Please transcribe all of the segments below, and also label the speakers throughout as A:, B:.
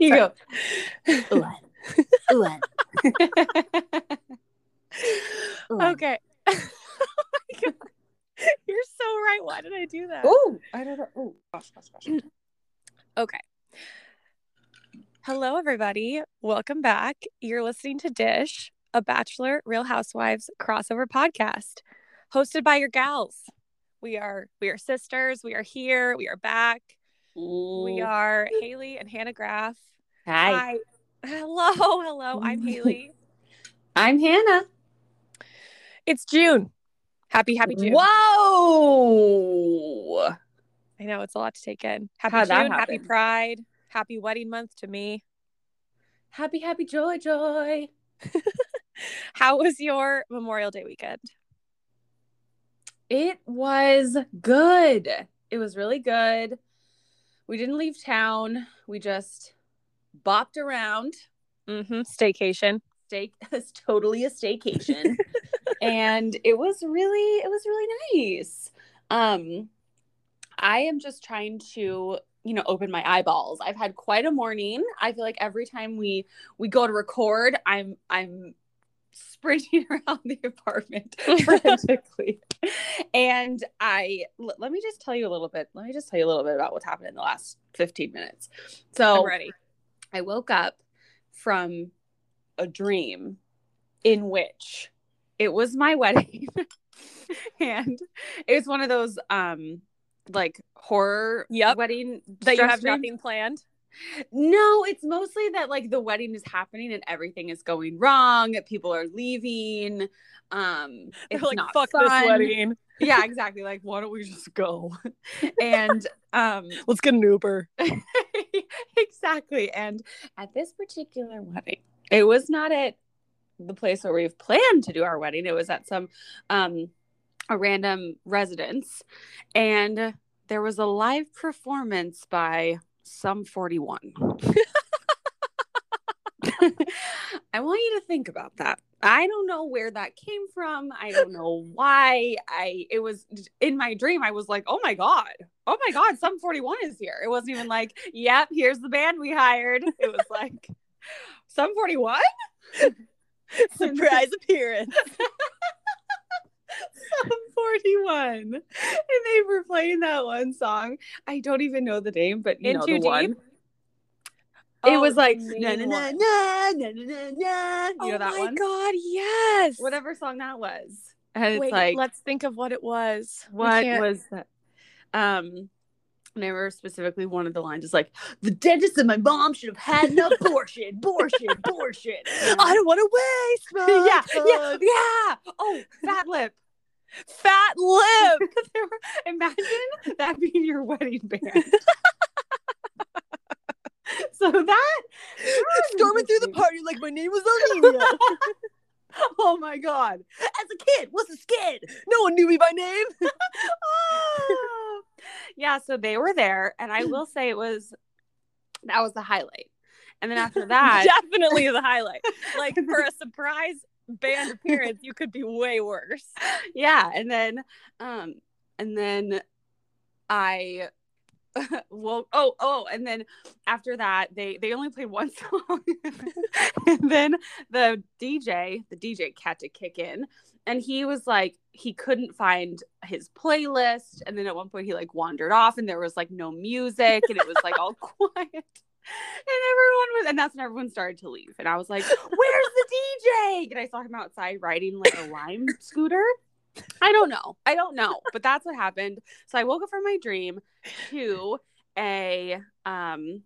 A: you go.
B: Ah.
A: Ah. Ah.
B: Okay. oh my God. You're so right. Why did I do that?
A: Oh, I don't know. Oh, gosh, gosh, gosh.
B: Okay. Hello, everybody. Welcome back. You're listening to Dish, a Bachelor Real Housewives crossover podcast, hosted by your gals. We are we are sisters. We are here. We are back. We are Haley and Hannah Graff.
A: Hi.
B: Hello, hello. I'm Haley.
A: I'm Hannah.
B: It's June. Happy, happy June.
A: Whoa.
B: I know it's a lot to take in. Happy
A: How'd
B: June. Happy? Pride. Happy wedding month to me.
A: Happy, happy, joy, joy.
B: How was your Memorial Day weekend?
A: It was good. It was really good. We didn't leave town. We just bopped around.
B: Mm-hmm. Staycation.
A: Stay it's totally a staycation. and it was really it was really nice. Um I am just trying to you know open my eyeballs i've had quite a morning i feel like every time we we go to record i'm i'm sprinting around the apartment frantically and i l- let me just tell you a little bit let me just tell you a little bit about what's happened in the last 15 minutes so
B: I'm ready.
A: I woke up from a dream in which it was my wedding and it was one of those um like horror
B: Yep.
A: wedding
B: That you have
A: dreams.
B: nothing planned.
A: No, it's mostly that like the wedding is happening and everything is going wrong. People are leaving. Um,
B: They're
A: it's
B: like,
A: not
B: fuck this wedding.
A: Yeah, exactly. Like, why don't we just go? and um,
B: Let's get an Uber.
A: exactly. And at this particular wedding, it was not at the place where we've planned to do our wedding. It was at some um a random residence. And there was a live performance by Sum 41. I want you to think about that. I don't know where that came from. I don't know why. I it was in my dream. I was like, "Oh my god. Oh my god, Sum 41 is here." It wasn't even like, "Yep, here's the band we hired." It was like, "Sum 41?"
B: Surprise appearance.
A: Sum 41. And they were playing that one song. I don't even know the name, but you
B: In
A: know the
B: Deep?
A: one. It
B: Oh,
A: was like na na na na na na na. You
B: oh
A: know that
B: my god, yes.
A: Whatever song that was. And it's
B: Wait,
A: like
B: let's think of what it was.
A: What was that? Um remember specifically one of the lines is like, the dentist and my mom should have had an abortion, abortion, abortion.
B: I don't want to waste
A: yeah, yeah, yeah. Oh, fat lip.
B: Fat lip.
A: Were- Imagine that being your wedding band. so that
B: Storming through the party like my name was Amelia.
A: Oh my god! As a kid, was a skid.
B: no one knew me by name.
A: Ah. yeah, so they were there, and I will say it was that was the highlight. And then after that,
B: Definitely the highlight. Like for a surprise band appearance, you could be way worse.
A: yeah, and then um, and then I well oh oh and then after that they they only played one song and then the dj the dj had to kick in and he was like he couldn't find his playlist and then at one point he like wandered off and there was like no music and it was like all quiet everyone was and that's when everyone started to leave and i was like where's the dj and i saw him outside riding like a lime scooter I don't know. I don't know, but that's what happened. So I woke up from my dream to a um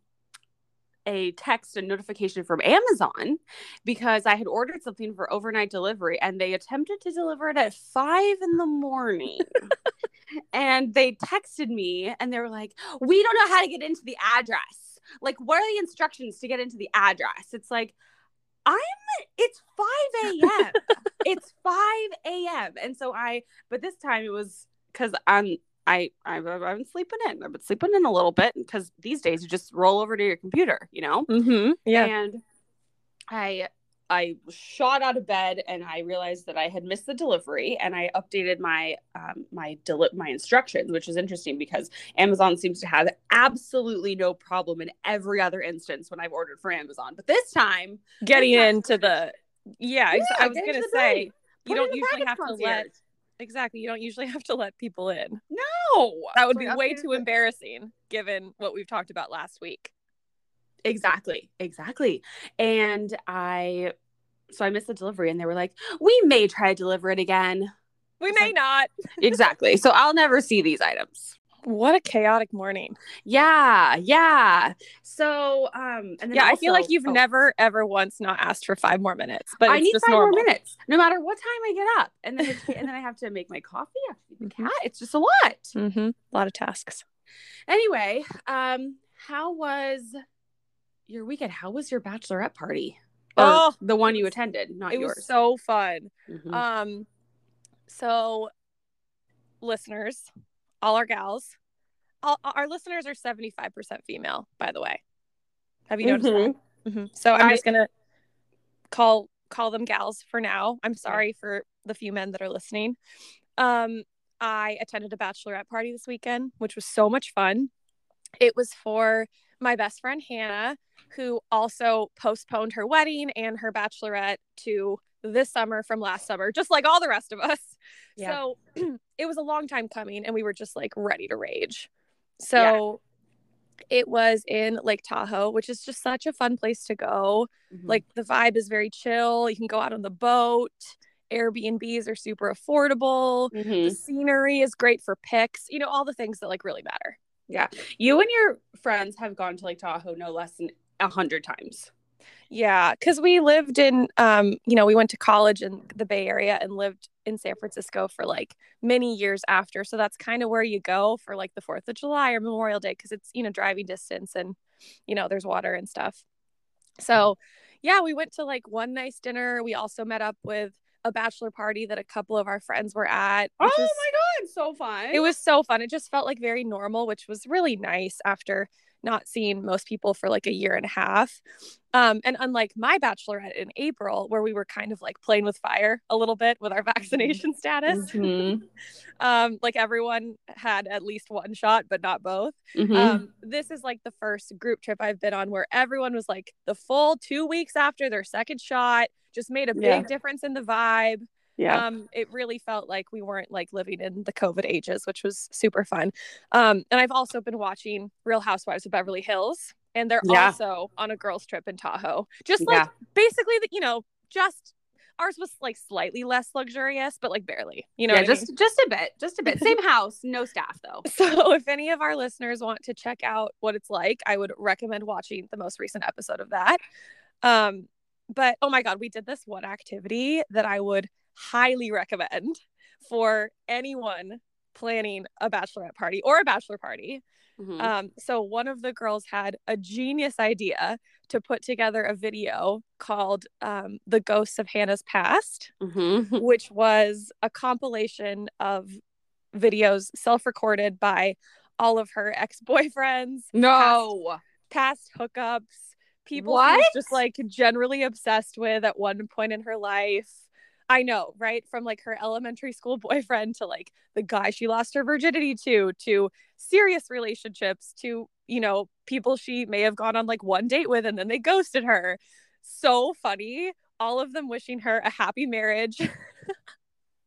A: a text and notification from Amazon because I had ordered something for overnight delivery and they attempted to deliver it at five in the morning. and they texted me and they were like, We don't know how to get into the address. Like, what are the instructions to get into the address? It's like, I'm it's 5 a.m. it's 5 a.m. And so I, but this time it was because I'm, I, I've, I've been sleeping in. I've been sleeping in a little bit because these days you just roll over to your computer, you know?
B: Mm-hmm. Yeah.
A: And I I shot out of bed and I realized that I had missed the delivery and I updated my um, my deli- my instructions, which is interesting because Amazon seems to have absolutely no problem in every other instance when I've ordered for Amazon, but this time
B: Getting into the yeah,
A: Yeah,
B: I was gonna say you don't usually have to let exactly you don't usually have to let people in.
A: No,
B: That would be way too embarrassing given what we've talked about last week.
A: Exactly, exactly. And I, so I missed the delivery, and they were like, "We may try to deliver it again."
B: We may
A: like-
B: not.
A: exactly. So I'll never see these items.
B: What a chaotic morning.
A: Yeah, yeah. So, um, and then
B: Yeah, I feel like you've
A: oh,
B: never ever once not asked for five more minutes, but
A: I need five
B: normal.
A: more minutes, no matter what time I get up, and then it's, and then I have to make my coffee. I have to feed the
B: Mhm.
A: cat. It's just a lot.
B: Mm-hmm. A lot of tasks.
A: Anyway, um, how was your weekend? How was your bachelorette party? Or
B: Oh,
A: the one you attended, not
B: it
A: yours.
B: was so fun.
A: Mhm.
B: Um, so listeners, all our gals, all our listeners are seventy five percent female. By the way, have you noticed
A: Mhm.
B: that? Mhm. So I'm
A: I-
B: just gonna call call them gals for now. I'm sorry for the few men that are listening. Um, I attended a bachelorette party this weekend, which was so much fun. It was for my best friend Hannah, who also postponed her wedding and her bachelorette to this summer from last summer, just like all the rest of us.
A: Yeah.
B: So it was a long time coming, and we were just like ready to rage. So it was in Lake Tahoe, which is just such a fun place to go.
A: Mhm.
B: Like the vibe is very chill. You can go out on the boat. Airbnbs are super affordable. The
A: Mhm.
B: scenery is great for pics. You know, all the things that like really matter.
A: You and your friends have gone to Lake Tahoe no less than a hundred times.
B: Yeah, because we lived in, um, you know, we went to college in the Bay Area and lived in San Francisco for like many years after. So that's kind of where you go for like the Fourth of July or Memorial Day because it's you know driving distance and you know there's water and stuff. So yeah, we went to like one nice dinner. We also met up with a bachelor party that a couple of our friends were at.
A: Oh my so fun!
B: it was so fun. It just felt like very normal, which was really nice after not seeing most people for like a year and a half. Um, and unlike my bachelorette in April, where we were kind of like playing with fire a little bit with our vaccination status,
A: Mhm.
B: um, like everyone had at least one shot, but not both.
A: Mhm.
B: Um, this is like the first group trip I've been on where everyone was like the full two weeks after their second shot, just made a big
A: Yeah.
B: difference in the vibe
A: yeah.
B: um it really felt like we weren't like living in the covid ages which was super fun um and i've also been watching real housewives of beverly hills and they're
A: Yeah.
B: also on a girls trip in tahoe just like
A: Yeah.
B: basically the, you know just ours was like slightly less luxurious but like barely you know
A: yeah,
B: what I
A: just just a bit, just a bit. Same house, no staff though.
B: so if any of our listeners want to check out what it's like i would recommend watching the most recent episode of that um but oh my god we did this one activity that i would highly recommend for anyone planning a bachelorette party or a bachelor party.
A: Mhm.
B: Um, so one of the girls had a genius idea to put together a video called um, "The Ghosts of Hannah's Past,"
A: Mhm.
B: which was a compilation of videos self-recorded by all of her ex-boyfriends,
A: No.
B: past hookups, people
A: What?
B: she's just like generally obsessed with at one point in her life. I know, right? From like her elementary school boyfriend to like the guy she lost her virginity to, to serious relationships, to, you know, people she may have gone on like one date with and then they ghosted her. So funny. All of them wishing her a happy marriage.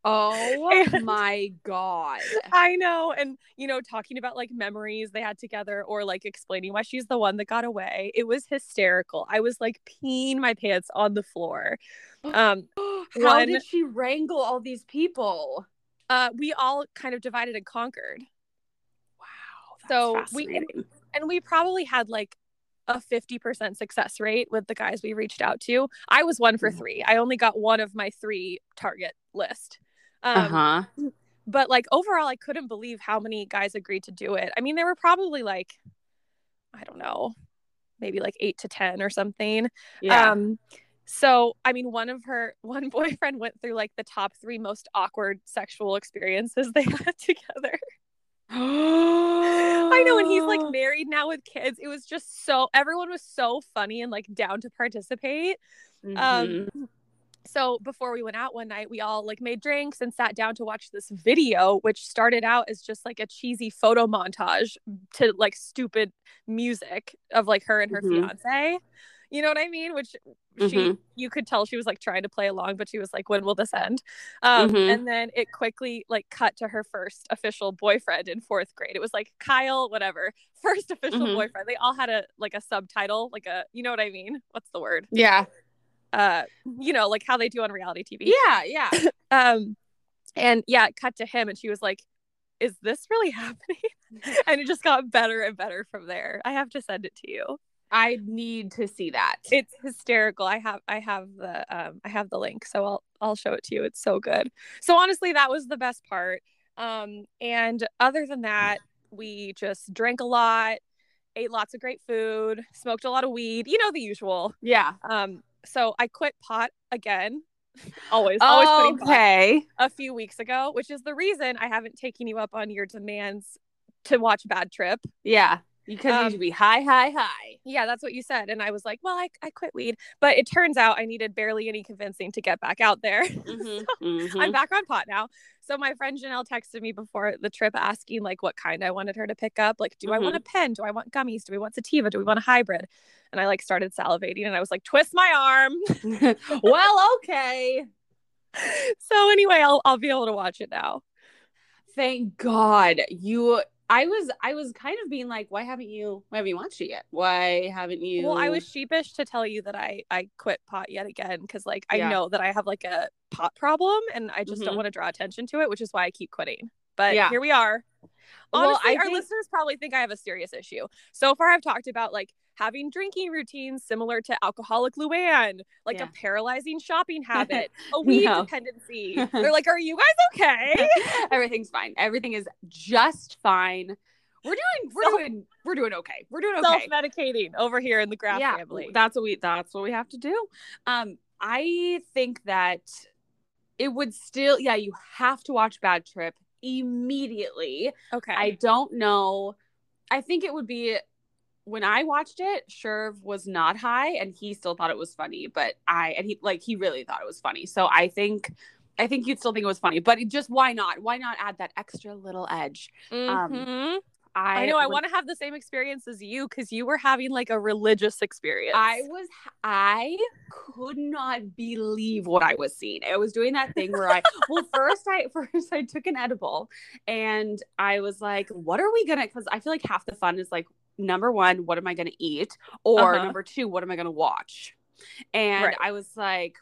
A: Oh
B: And-
A: my god.
B: I know. And, you know, talking about like memories they had together or like explaining why she's the one that got away. It was hysterical. I was like peeing my pants on the floor. Um,
A: How
B: One-
A: did she wrangle all these people?
B: uh, we all kind of divided and conquered.
A: Wow.
B: So we- And we probably had like a 50% success rate with the guys we reached out to. I was one for
A: Mhm.
B: three. I only got one of my three target list. Um,
A: uh-huh.
B: but like overall i couldn't believe how many guys agreed to do it i mean there were probably like i don't know maybe like eight to ten or something
A: Yeah.
B: um so i mean one of her one boyfriend went through like the top three most awkward sexual experiences they had together I know, and he's like married now with kids. It was just so everyone was so funny and like down to participate.
A: Mhm.
B: Um so before we went out one night, we all like made drinks and sat down to watch this video, which started out as just like a cheesy photo montage to like stupid music of like her and her
A: Mhm.
B: fiance. You know what I mean? Which she
A: Mhm.
B: you could tell she was like trying to play along, but she was like, when will this end? Um,
A: Mhm.
B: and then it quickly like cut to her first official boyfriend in fourth grade. It was like Kyle, whatever, first official
A: Mhm.
B: boyfriend. They all had a like a subtitle, like a you know what I mean? What's the word?
A: yeah
B: Uh, you know, like how they do on reality TV.
A: yeah yeah
B: Um, and yeah, it cut to him, and she was like, "Is this really happening?" and it just got better and better from there. I have to send it to you.
A: I need to see that
B: It's hysterical. I have I have the um I have the link, so I'll I'll show it to you. It's so good. So honestly, that was the best part. Um, and other than that, we just drank a lot, ate lots of great food, smoked a lot of weed. You know the usual.
A: yeah
B: Um, so I quit pot again. always, always
A: okay
B: a few weeks ago, which is the reason I haven't taken you up on your demands to watch Bad Trip.
A: yeah because you
B: Um,
A: should be high high high
B: Yeah, that's what you said. And I was like, well, I, I quit weed. But it turns out I needed barely any convincing to get back out there.
A: Mhm,
B: So
A: mhm.
B: I'm back on pot now. So my friend Janelle texted me before the trip asking like what kind I wanted her to pick up. Like, do I want a pen? Do I want gummies? Do we want sativa? Do we want a hybrid? And I like started salivating and I was like, twist my arm.
A: well okay
B: so anyway, I'll I'll be able to watch it now.
A: thank god you i was i was kind of being like why haven't you why haven't you watched it yet why haven't you
B: Well, I was sheepish to tell you that I I quit pot yet again because like I
A: Yeah.
B: know that I have like a pot problem and I just don't
A: Mhm.
B: want to draw attention to it, which is why I keep quitting. But
A: Yeah.
B: here we are.
A: Well,
B: Honestly,
A: I
B: our
A: think-
B: listeners probably think I have a serious issue. So far, I've talked about like having drinking routines similar to alcoholic Luann, like
A: Yeah.
B: a paralyzing shopping habit, a weed
A: No.
B: dependency. They're like, "Are you guys okay?"
A: everything's fine everything is just fine we're doing we're
B: Self-
A: doing we're doing okay we're doing okay
B: Self-medicating over here in the Graff
A: yeah
B: family.
A: that's what we that's what we have to do um i think that it would still yeah you have to watch bad trip immediately
B: okay.
A: i don't know i think it would be when i watched it Sherv was not high and he still thought it was funny but i and he like he really thought it was funny so i think i think you'd still think it was funny but just why not why not add that extra little edge
B: Mhm.
A: i
B: I know I want to have the same experience as you because you were having like a religious experience.
A: I was I could not believe what I was seeing. I was doing that thing where I well first I first I took an edible and I was like, what are we gonna because I feel like half the fun is like number one, what am I gonna eat? Or
B: Uh-huh.
A: number two, what am I gonna watch? And
B: Right.
A: I was like,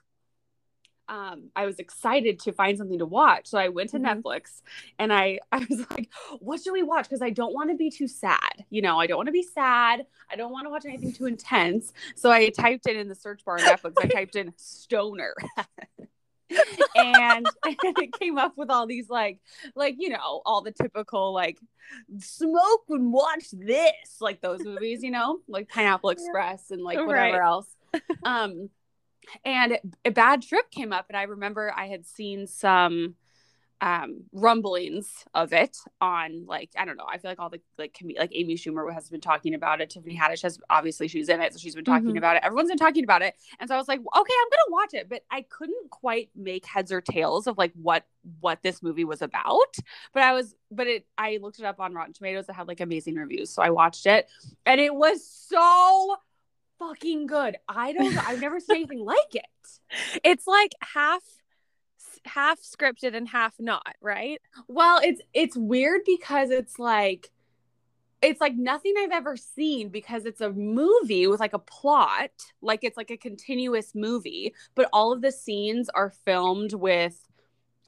A: um, I was excited to find something to watch. So I went to
B: Mhm.
A: Netflix and I, I was like, what should we watch? Because I don't want to be too sad. You know, I don't want to be sad. I don't want to watch anything too intense. So I typed in in the search bar on Netflix, I typed in stoner. and, it came up with all these like like you know all the typical like smoke and watch this like those movies you know like pineapple express and like whatever
B: Right.
A: else um and a bad trip came up and i remember i had seen some um rumblings of it on like i don't know i feel like all the like com- like amy schumer has been talking about it. Tiffany haddish has obviously she's in it so she's been talking
B: Mhm.
A: about it. Everyone's been talking about it. And so i was like okay i'm gonna watch it. But i couldn't quite make heads or tails of like what what this movie was about. But i was but it i looked it up on rotten tomatoes. It had like amazing reviews so i watched it. And it was so fucking good. I don't i've never seen anything like it.
B: It's like half half scripted and half not, right?
A: Well, it's it's weird because it's like it's like nothing I've ever seen because it's a movie with like a plot, like it's like a continuous movie, but all of the scenes are filmed with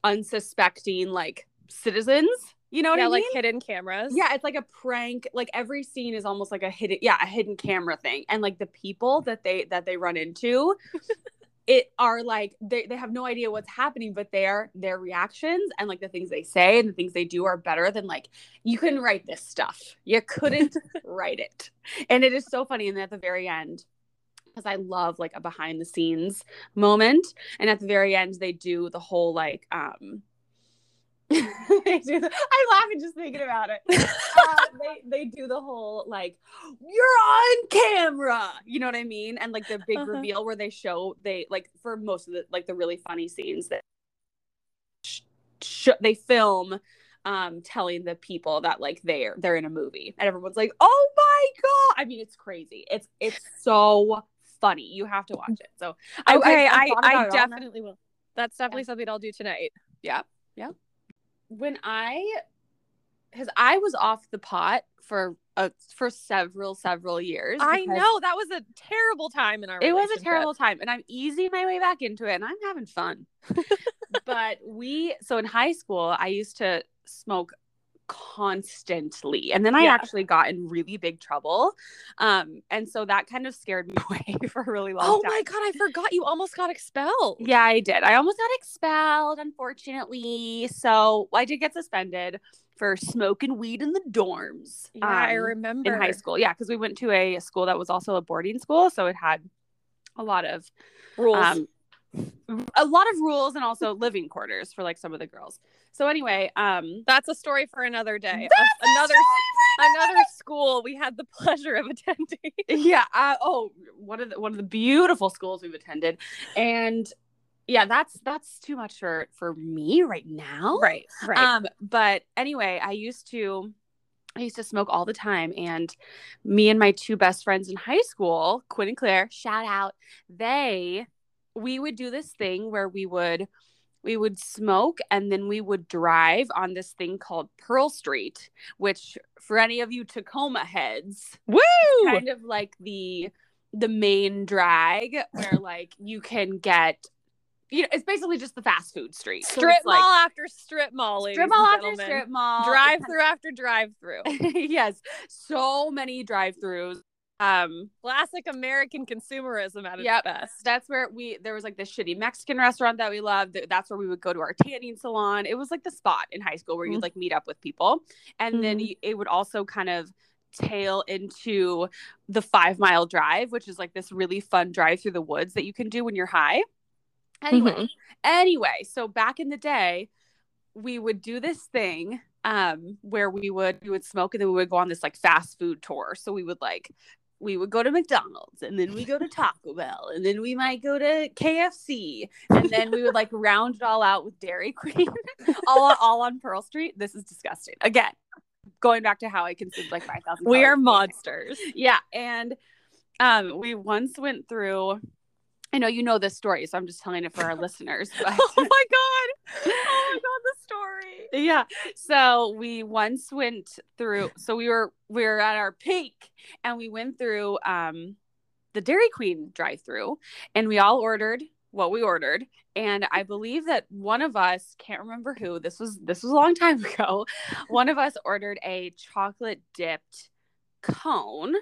A: unsuspecting like citizens. You know what
B: yeah,
A: I mean?
B: like hidden cameras.
A: Yeah, it's like a prank. Like every scene is almost like a hidden, yeah, a hidden camera thing. And like the people that they that they run into, it are like they they have no idea what's happening, but their their reactions and like the things they say and the things they do are better than like you couldn't write this stuff. You couldn't write it, and it is so funny. And at the very end, because I love like a behind the scenes moment, and at the very end they do the whole like um they do the, I'm laughing just thinking about it. Uh, they they do the whole like you're on camera, you know what I mean? And like the big
B: Uh-huh.
A: reveal where they show they like for most of the like the really funny scenes that sh- sh- they film um telling the people that like they're they're in a movie and everyone's like oh my god i mean it's crazy it's it's so funny you have to watch it so I-
B: Okay,
A: I,
B: I, I,
A: about it all night.
B: definitely will. That's definitely something I'll do tonight.
A: Yeah, yeah. When I, because I was off the pot for uh for several several years.
B: I know that was a terrible time in our.
A: it was a terrible time, and I'm easing my way back into it, and I'm having fun. but we, so in high school, I used to smoke constantly and then i
B: Yeah.
A: actually got in really big trouble um and so that kind of scared me away for a really long time.
B: Oh
A: time
B: my god, I forgot you almost got expelled.
A: yeah, I did. I almost got expelled, unfortunately. So I did get suspended for smoking weed in the dorms.
B: Yeah, I
A: um,
B: remember
A: in high school. Yeah, because we went to a school that was also a boarding school, so it had a lot of
B: rules.
A: um, a lot of rules and also living quarters for like some of the girls. So anyway, um,
B: That's a story for another day.
A: A
B: another another school we had the pleasure of attending.
A: yeah. Uh, oh, one of the one of the beautiful schools we've attended, and yeah, that's that's too much for for me right now.
B: right, right.
A: Um, but anyway, I used to I used to smoke all the time and me and my two best friends in high school, Quinn and Claire, shout out, they we would do this thing where we would we would smoke and then we would drive on this thing called Pearl Street, which for any of you Tacoma heads,
B: Woo!
A: kind of like the the main drag where like you can get you know, it's basically just the fast food street. So
B: Strip
A: like-
B: mall after strip mall,
A: strip mall after strip mall
B: drive through after drive through.
A: yes so many drive-throughs um
B: Classic American consumerism at its
A: Yep.
B: best.
A: that's where we there was like this shitty mexican restaurant that we loved that's where we would go to our tanning salon it was like the spot in high school where
B: Mhm.
A: you'd like meet up with people and then
B: Mhm.
A: you, it would also kind of tail into the five mile drive which is like this really fun drive through the woods that you can do when you're high anyway
B: Mhm.
A: anyway so back in the day we would do this thing um where we would we would smoke and then we would go on this like fast food tour so we would like we would go to McDonald's and then we go to Taco Bell and then we might go to KFC and then we would like round it all out with Dairy Queen all on, all on Pearl Street. This is disgusting. Again, going back to how I consumed like 5,000
B: We are
A: calories a day.
B: monsters.
A: Yeah, and um, we once went through. I know you know this story, so I'm just telling it for our listeners. But
B: oh my god. Oh my god, story.
A: yeah, so we once went through. So we were we were at our peak, and we went through um, the Dairy Queen drive-through, and we all ordered what we ordered. And I believe that one of us can't remember who. This was this was a long time ago. One of us ordered a chocolate dipped cone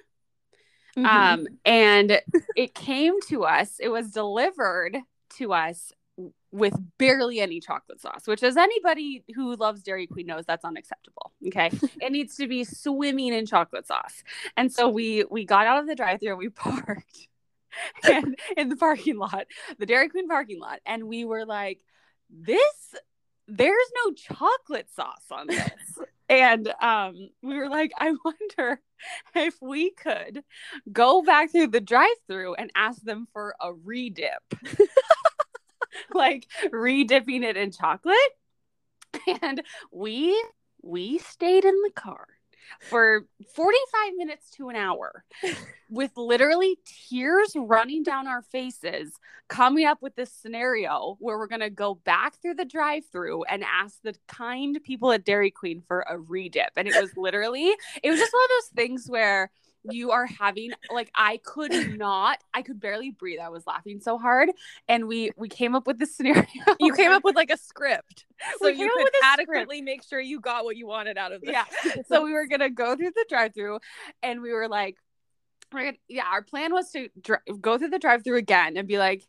B: Mm-hmm.
A: um and it came to us it was delivered to us with barely any chocolate sauce which as anybody who loves dairy queen knows that's unacceptable okay? It needs to be swimming in chocolate sauce. And so we we got out of the drive through and we parked and in the parking lot the dairy queen parking lot and we were like this there's no chocolate sauce on this. And um we were like i wonder if we could go back through the drive-through and ask them for a redip like redipping it in chocolate. And we we stayed in the car for 45 minutes to an hour with literally tears running down our faces coming up with this scenario where we're going to go back through the drive-through and ask the kind people at Dairy Queen for a redip. And it was literally it was just one of those things where you are having like I could not I could barely breathe I was laughing so hard and we we came up with this scenario
B: You came up with like a script. So you could
A: with a script.
B: adequately make sure you got what you wanted out of this.
A: Yeah. so we were gonna go through the drive-through and we were like yeah our plan was to dri- go through the drive-through again and be like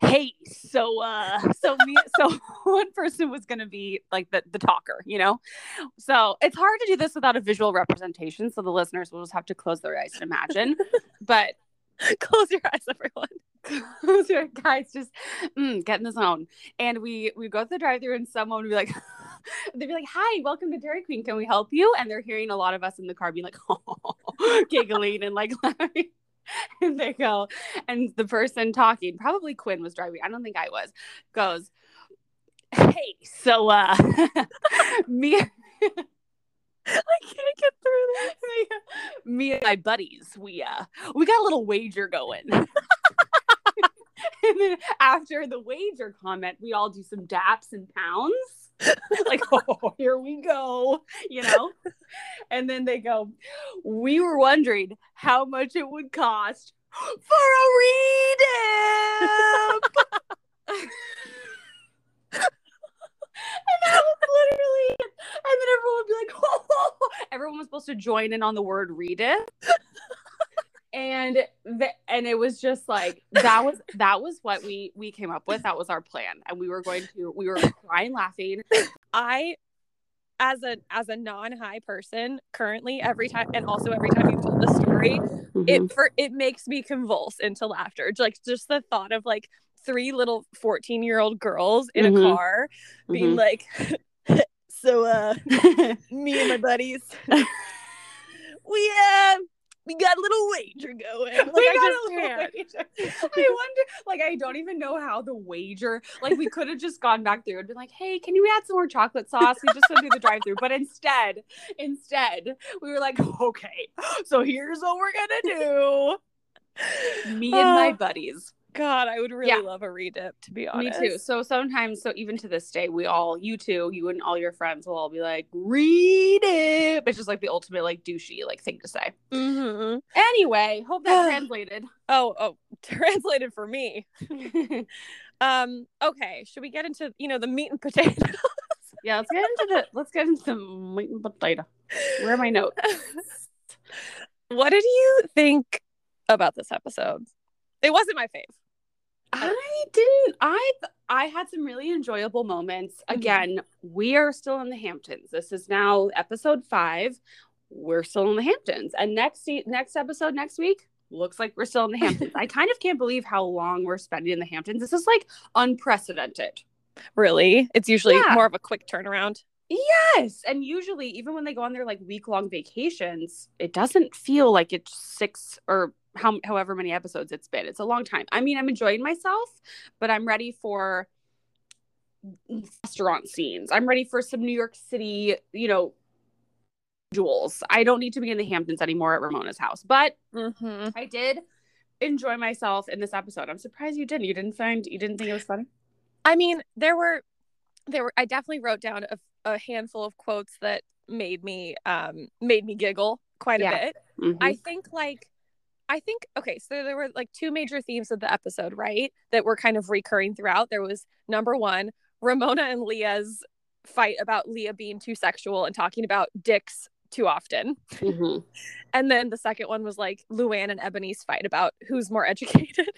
A: hey so uh so me so one person was gonna be like the, the talker you know? So it's hard to do this without a visual representation so the listeners will just have to close their eyes and imagine. But
B: Close your eyes, everyone.
A: close your guys just mm, get in the zone and we we go to the drive-through and someone would be like they'd be like, "Hi, welcome to Dairy Queen. Can we help you?" And they're hearing a lot of us in the car being like, oh, giggling and like laughing. And they go, and the person talking, probably Quinn was driving. I don't think I was. Goes, "Hey, so uh, me."
B: I can't get through this.
A: me and my buddies, we uh we got a little wager going. and then after the wager comment, we all do some daps and pounds. like, oh, here we go, you know? And then they go, We were wondering how much it would cost for a redip. And that was literally and then everyone would be like oh. everyone was supposed to join in on the word redip and the, and it was just like that was that was what we we came up with. That was our plan. And we were going to we were crying laughing.
B: I as a as a non-high person currently every time and also every time you've told the story
A: Mm-hmm.
B: it for it makes me convulse into laughter. Like just the thought of like three little 14 year old girls in
A: Mhm.
B: a car being like so uh me and my buddies we uh we got a little wager going like
A: We
B: I
A: got
B: just
A: a little
B: can't.
A: wager. I wonder, like, I don't even know how the wager, like, we could have just gone back through and been like, hey, can you add some more chocolate sauce? We just went through the drive through. But instead, instead, we were like, okay, so here's what we're going to do. Me and my
B: Oh,
A: buddies.
B: God i would really
A: Yeah.
B: love a redip to be honest.
A: Me too. So sometimes, so even to this day, we all, you two, you and all your friends will all be like, redip. It's just like the ultimate, like, douchey, like, thing to say.
B: hmm
A: Anyway, hope that translated.
B: oh oh translated for me um okay should we get into you know the meat and potatoes
A: Yeah, let's get into the let's get into the meat and potato. Where are my notes?
B: what did you think about this episode it wasn't my fave
A: I didn't. I I had some really enjoyable moments.
B: Mhm.
A: Again, we are still in the Hamptons. This is now episode five. We're still in the Hamptons, and next next episode next week looks like we're still in the Hamptons. I kind of can't believe how long we're spending in the Hamptons. This is like unprecedented.
B: really it's usually
A: Yeah.
B: more of a quick turnaround
A: Yes. And usually, even when they go on their like week long vacations, it doesn't feel like it's six or how, however many episodes it's been. It's a long time. I mean, I'm enjoying myself, but I'm ready for restaurant scenes. I'm ready for some New York City, you know, jewels. I don't need to be in the Hamptons anymore at Ramona's house, but
B: mm-hmm.
A: I did enjoy myself in this episode. I'm surprised you didn't. You didn't find, you didn't think it was funny?
B: i mean there were there were i definitely wrote down a, a handful of quotes that made me um made me giggle quite a
A: Yeah.
B: bit
A: Mhm.
B: I think like I think okay, so there were like two major themes of the episode, right? That were kind of recurring throughout. There was number one, Ramona and Leah's fight about Leah being too sexual and talking about dicks too often.
A: Mhm.
B: And then the second one was like Luann and Ebony's fight about who's more educated.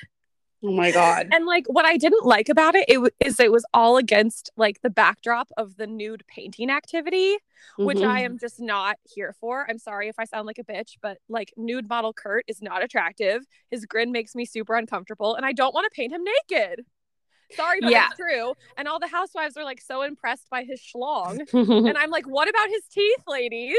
A: Oh my God.
B: and like what I didn't like about it, it w- is it was all against like the backdrop of the nude painting activity which
A: Mhm.
B: I am just not here for. I'm sorry if I sound like a bitch, but like nude model Kurt is not attractive. His grin makes me super uncomfortable, and I don't want to paint him naked. Sorry, but
A: Yeah.
B: it's true. And all the housewives are like so impressed by his schlong. And I'm like, what about his teeth, ladies?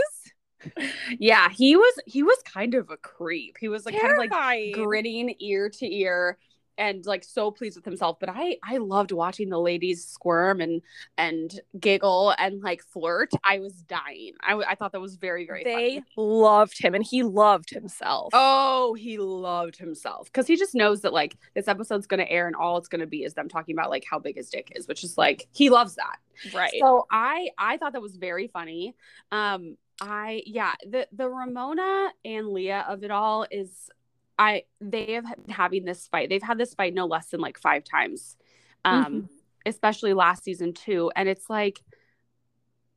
A: yeah, he was he was kind of a creep. He was like kind of like grinning ear to ear and like so pleased with himself. But I I loved watching the ladies squirm and and giggle and like flirt. I was dying. i, I thought that was very very
B: They loved him, and he loved himself.
A: Oh, he loved himself because he just knows that like this episode's gonna air and all it's gonna be is them talking about like how big his dick is, which is like he loves that.
B: right.
A: So I I thought that was very funny. Um I yeah, the the Ramona and Leah of it all is I they have been having this fight. They've had this fight no less than like 5 times. Um
B: Mhm.
A: especially last season too and it's like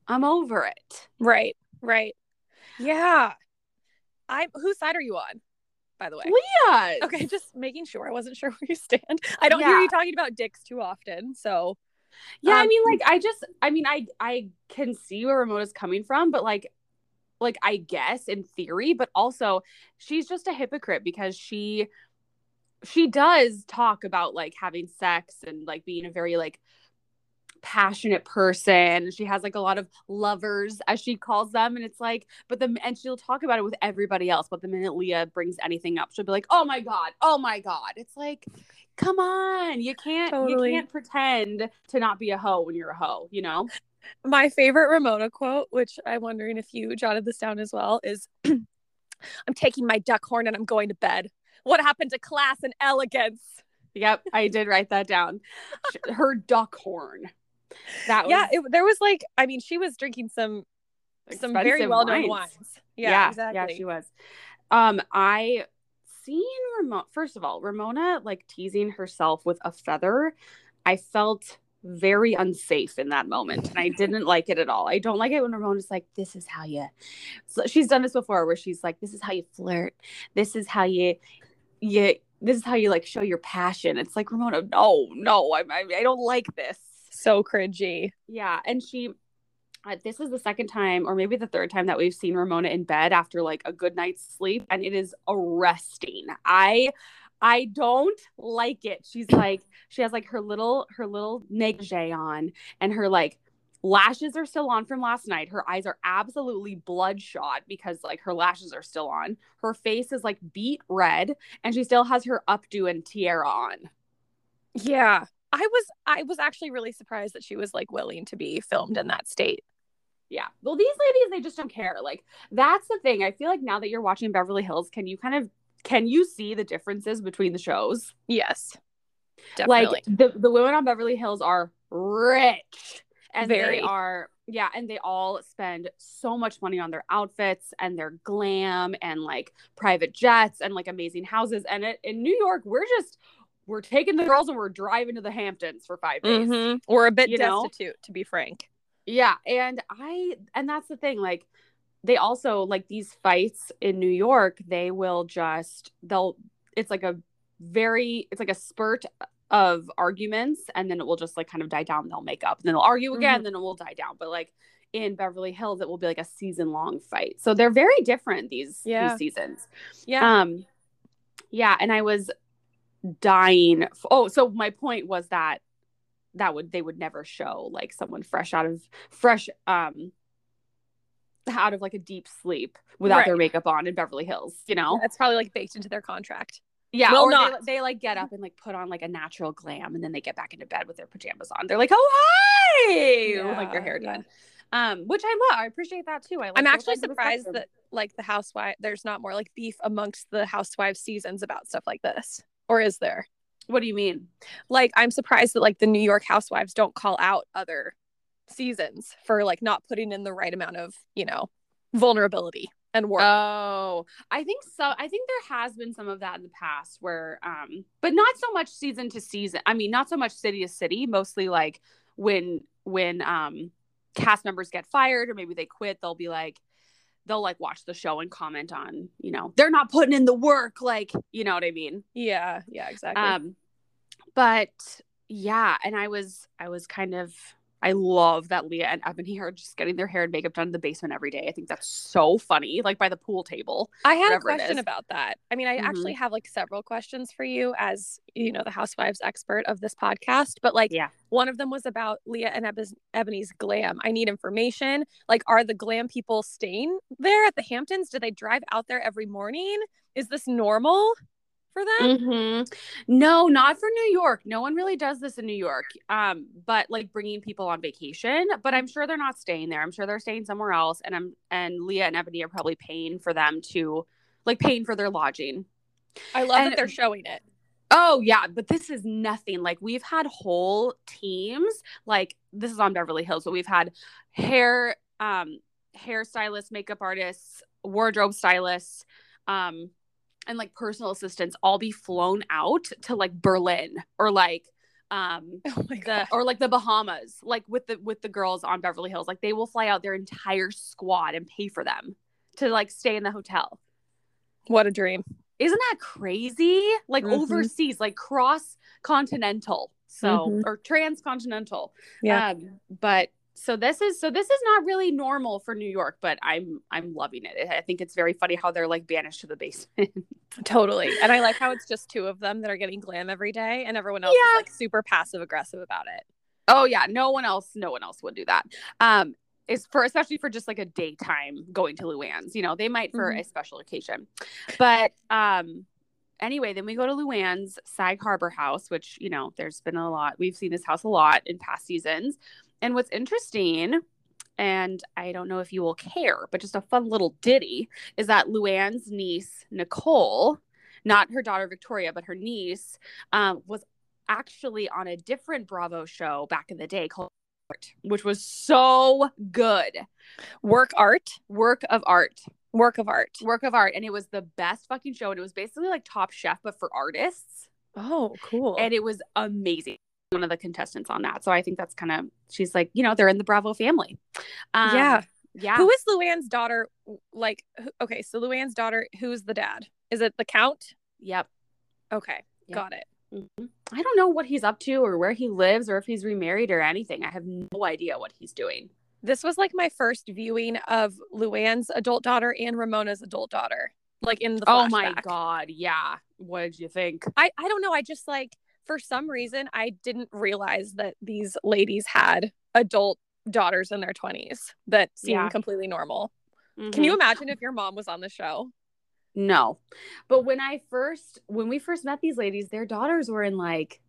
A: I'm over it.
B: right. Right. Yeah. I whose side are you on? By the way.
A: Leah.
B: Okay, just making sure. I wasn't sure where you stand. I don't hear you talking about dicks too often, so
A: Yeah, I
B: Um,
A: mean like I just I mean I I can see where Ramona's coming from, but like like I guess in theory, but also she's just a hypocrite because she she does talk about like having sex and like being a very like passionate person. She has like a lot of lovers, as she calls them. And it's like, but the, and she'll talk about it with everybody else. But the minute Leah brings anything up, she'll be like, oh my God, oh my God. It's like, come on. You can't,
B: Totally.
A: you can't pretend to not be a hoe when you're a hoe, you know?
B: My favorite Ramona quote, which I'm wondering if you jotted this down as well, is I'm taking my Duckhorn and I'm going to bed. What happened to class and elegance?
A: Yep. I did write that down. Her Duckhorn. That was
B: yeah, it, there was like, I mean, she was drinking some some very well known wines. Yeah, exactly.
A: Yeah, she was. Um, I seen Ramona. First of all, Ramona like teasing herself with a feather. I felt very unsafe in that moment, and I didn't like it at all. I don't like it when Ramona's like, "This is how you." So she's done this before, where she's like, "This is how you flirt. This is how you, you." This is how you like show your passion. It's like Ramona, no, no, I, I, I don't like this.
B: so cringy.
A: Yeah, and she uh, this is the second time or maybe the third time that we've seen Ramona in bed after like a good night's sleep and it is arresting. I I don't like it. She's like she has like her little her little negligee on and her like lashes are still on from last night. Her eyes are absolutely bloodshot because like her lashes are still on. Her face is like beet red and she still has her updo and tiara on.
B: Yeah. I was I was actually really surprised that she was like willing to be filmed in that state.
A: Yeah. Well, these ladies, they just don't care. Like, that's the thing. I feel like now that you're watching Beverly Hills, can you kind of can you see the differences between the shows?
B: Yes. Definitely.
A: Like the the women on Beverly Hills are rich. And
B: Very.
A: they are yeah, and they all spend so much money on their outfits and their glam and like private jets and like amazing houses. And it, in New York, we're just we're taking the girls and we're driving to the Hamptons for five days.
B: Mhm. We're a bit
A: You know?
B: destitute, to be frank.
A: Yeah, and I and that's the thing like they also like these fights in New York, they will just they'll it's like a very it's like a spurt of arguments and then it will just like kind of die down they'll make up and then they'll argue again and then it will die down but like in Beverly Hills it will be like a season long fight. So they're very different these
B: Yeah.
A: these seasons.
B: Yeah.
A: Um yeah, and I was dying. f- Oh, so my point was that that would they would never show like someone fresh out of fresh um out of like a deep sleep without their makeup on in Beverly Hills, you know?
B: That's probably like baked into their contract.
A: Yeah,
B: Will
A: or they,
B: not.
A: they like get up and like put on like a natural glam and then they get back into bed with their pajamas on. They're like, "Oh, hi!" with, like their hair
B: Yeah,
A: done. Um, which I love. I appreciate that too. I like
B: I'm actually
A: ends of the
B: surprised that like the housewife there's not more like beef amongst the housewives seasons about stuff like this. Or is there?
A: What do you mean?
B: Like I'm surprised that like the New York housewives don't call out other seasons for like not putting in the right amount of, you know, vulnerability and work.
A: Oh, I think so. I think there has been some of that in the past where, um, but not so much season to season. I mean, not so much city to city. Mostly like when when um cast members get fired or maybe they quit, they'll be like, they'll like watch the show and comment on, you know, they're not putting in the work. Like, you know what I mean?
B: yeah, yeah, exactly.
A: Um, but yeah, and I was I was kind of I love that Leah and Ebony are just getting their hair and makeup done in the basement every day. I think that's so funny, like by the pool table.
B: I had a question about that. I mean, I actually mm-hmm. have like several questions for you as, you know, the housewives expert of this podcast, but like
A: Yeah.
B: one of them was about Leah and Ebe- Ebony's glam. I need information. Like are the glam people staying there at the Hamptons? Do they drive out there every morning? Is this normal for them?
A: hmm No, not for New York. No one really does this in New York. Um, but like bringing people on vacation. But I'm sure they're not staying there. I'm sure they're staying somewhere else. And I'm and Leah and Ebony are probably paying for them to like paying for their lodging.
B: I love
A: And-
B: that they're showing it.
A: Oh yeah, but this is nothing. Like we've had whole teams. Like this is on Beverly Hills, but we've had hair, um, hairstylists, makeup artists, wardrobe stylists, um, and like personal assistants all be flown out to like Berlin or like um
B: Oh
A: the or like the Bahamas, like with the with the girls on Beverly Hills. Like they will fly out their entire squad and pay for them to like stay in the hotel.
B: What a dream.
A: Isn't that crazy? Like
B: Mhm.
A: overseas, like cross continental, so
B: Mhm.
A: or transcontinental.
B: Yeah.
A: Um, but so this is so this is not really normal for New York, but I'm I'm loving it. I think it's very funny how they're like banished to the basement.
B: Totally. And I like how it's just two of them that are getting glam every day and everyone else
A: Yeah.
B: is like super passive aggressive about it.
A: Oh yeah, no one else, no one else would do that. Um, is for especially for just like a daytime going to Luann's. You know, they might for
B: Mhm.
A: a special occasion. But um anyway, then we go to Luann's Sag Harbor house, which, you know, there's been a lot. We've seen this house a lot in past seasons. And what's interesting, and I don't know if you will care, but just a fun little ditty is that Luann's niece, Nicole, not her daughter Victoria, but her niece, um, was actually on a different Bravo show back in the day called Art, which was so good.
B: Work art,
A: Work of art.
B: work of art.
A: Work of art. And it was the best fucking show. And it was basically like Top Chef, but for artists.
B: Oh, cool.
A: And it was amazing. One of the contestants on that. So I think that's kind of, she's like, you know, they're in the Bravo family. Um,
B: yeah.
A: Yeah.
B: Who is Luann's daughter? Like, who- okay, so Luann's daughter, who's the dad? Is it the count?
A: Yep.
B: Okay,
A: Yeah.
B: got it.
A: Mhm. I don't know what he's up to or where he lives or if he's remarried or anything. I have no idea what he's doing.
B: This was like my first viewing of Luann's adult daughter and Ramona's adult daughter, like in the
A: Oh my. God. Yeah. What did you think?
B: I I don't know. I just like for some reason I didn't realize that these ladies had adult daughters in their twenties that seemed
A: Yeah.
B: completely normal.
A: Mhm.
B: Can you imagine if your mom was on the show?
A: No. But when I first when we first met these ladies, their daughters were in like